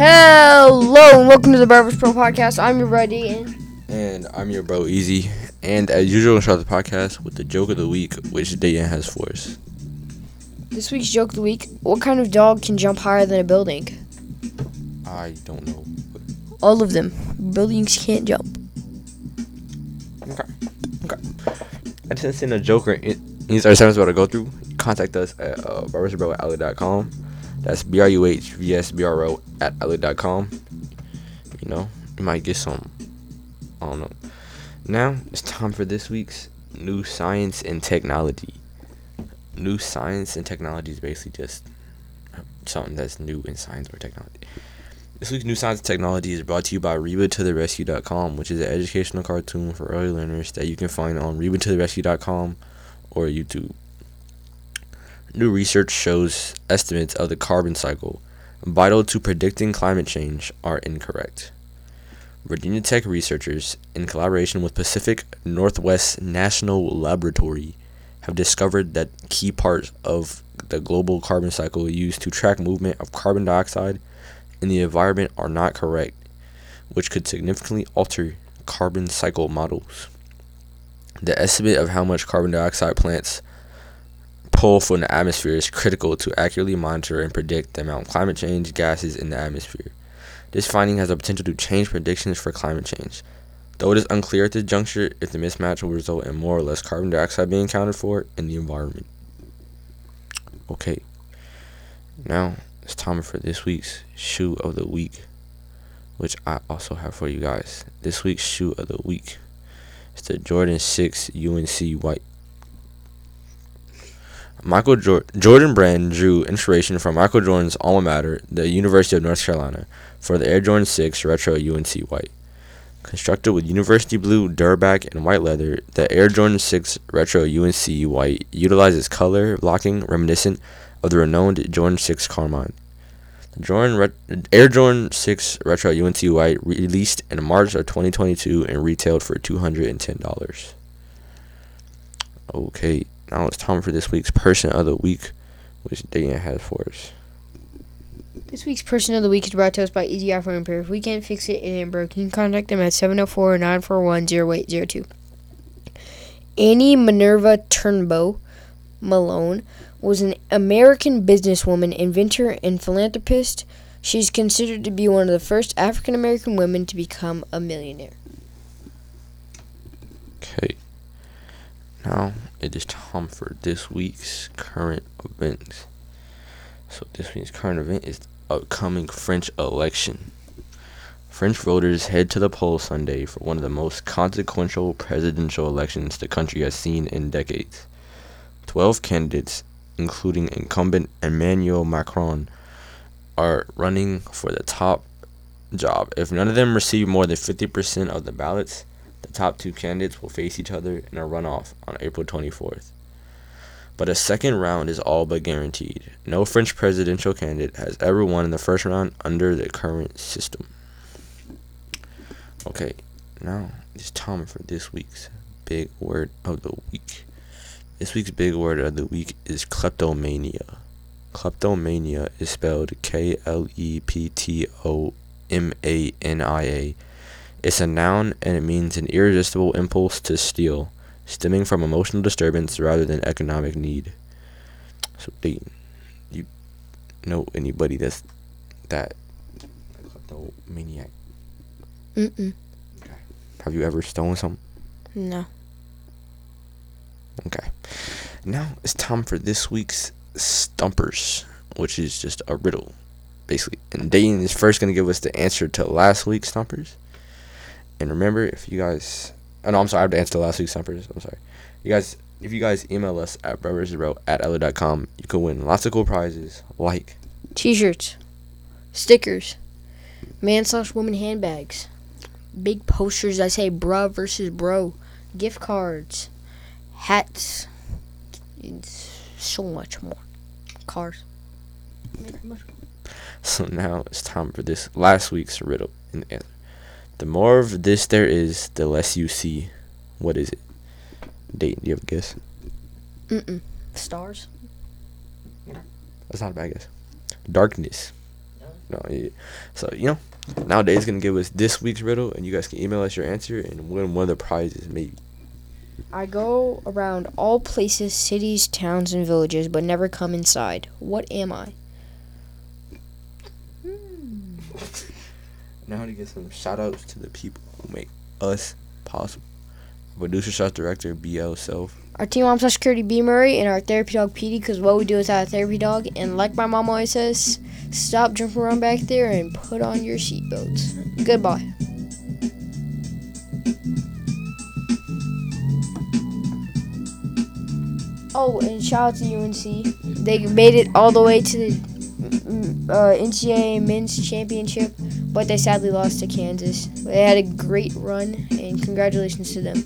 Hello and welcome to the Bruh vs. Bro Podcast. I'm your buddy and And I'm your bro Easy. And as usual, we'll start the podcast with the joke of the week, which Dayan has for us. this week's joke of the week: What kind of dog can jump higher than a building? I don't know. All of them. Buildings can't jump. Okay. Okay. I just sent a joke or any our segments about to go through. Contact us at uh, bruhvsbro at. That's B R U H V S B R O at outlook.com. You know, you might get some. I don't know. Now it's time for this week's new science and technology. New science and technology is basically just something that's new in science or technology. This week's new science and technology is brought to you by RebaToTheRescue.com, which is an educational cartoon for early learners that you can find on RebaToTheRescue.com or YouTube. New research shows estimates of the carbon cycle, vital to predicting climate change, are incorrect. Virginia Tech researchers, in collaboration with Pacific Northwest National Laboratory, have discovered that key parts of the global carbon cycle used to track movement of carbon dioxide in the environment are not correct, which could significantly alter carbon cycle models. The estimate of how much carbon dioxide plants pull from the atmosphere is critical to accurately monitor and predict the amount of climate change gases in the atmosphere. This finding has the potential to change predictions for climate change. Though it is unclear at this juncture if the mismatch will result in more or less carbon dioxide being accounted for in the environment. Okay, now it's time for this week's shoe of the week, which I also have for you guys. This week's shoe of the week is the Jordan 6 UNC White. Michael Jor- Jordan Brand drew inspiration from Michael Jordan's alma mater, the University of North Carolina, for the Air Jordan 6 Retro UNC White. Constructed with university blue, durback, and white leather, the Air Jordan 6 Retro UNC White utilizes color blocking reminiscent of the renowned Jordan 6 Carmine. The Jordan Ret- Air Jordan 6 Retro UNC White released in March of 2022 and retailed for $210. Okay, now it's time for this week's person of the week, which Dayan has for us. This week's person of the week is brought to us by Easy iPhone Repair. If we can't fix it, it ain't broke. You can contact them at 704 941 0802. Annie Minerva Turnbow Malone was an American businesswoman, inventor, and philanthropist. She's considered to be one of the first African American women to become a millionaire. Okay. Now it is time for this week's current events. So this week's current event is the upcoming French election. French voters head to the polls Sunday for one of the most consequential presidential elections the country has seen in decades. Twelve candidates, including incumbent Emmanuel Macron, are running for the top job. If none of them receive more than 50% of the ballots, the top two candidates will face each other in a runoff on April 24th. But a second round is all but guaranteed. No French presidential candidate has ever won in the first round under the current system. Okay, now it's time for this week's big word of the week. This week's big word of the week is kleptomania. Kleptomania is spelled K L E P T O M A N I A. It's a noun and it means an irresistible impulse to steal, stemming from emotional disturbance rather than economic need. So, do you know anybody that's that kleptomaniac? Mm-mm. Have you ever stolen something? No. Okay. Now it's time for this week's Stumpers, which is just a riddle, basically. And Dayton is first going to give us the answer to last week's Stumpers. And remember, if you guys. Oh, no, I'm sorry. I have to answer last week's Stumpers. I'm sorry. You guys, if you guys email us at bruhvsbro at ella.com, you can win lots of cool prizes like T-shirts, stickers, man slash woman handbags, big posters that say "bruh" versus "bro," gift cards, hats, it's so much more. Cars. So now it's time for this last week's riddle and answer. The more of this there is, the less you see. What is it? Date, do you have a guess? Mm-mm. Stars. That's not a bad guess. Darkness. No, yeah. So you know, nowadays gonna give us this week's riddle, and you guys can email us your answer and win one of the prizes, maybe. I go around all places, cities, towns, and villages, but never come inside. What am I? Now to get some shout outs to the people who make us possible. Producer, shot director, BL Self. Our team mom slash security B Murray and our therapy dog PD because what we do is our therapy dog. And like my mom always says, stop jumping around back there and put on your seatbelts. Goodbye. Oh, and shout out to UNC. They made it all the way to the mm, uh, NCAA Men's Championship, but they sadly lost to Kansas. They had a great run, and congratulations to them.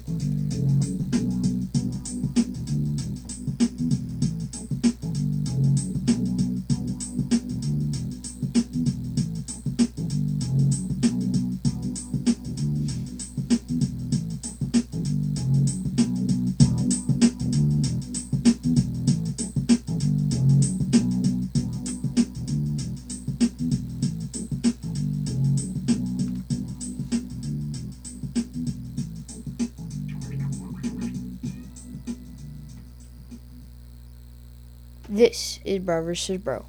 This is Bro vs. Bro.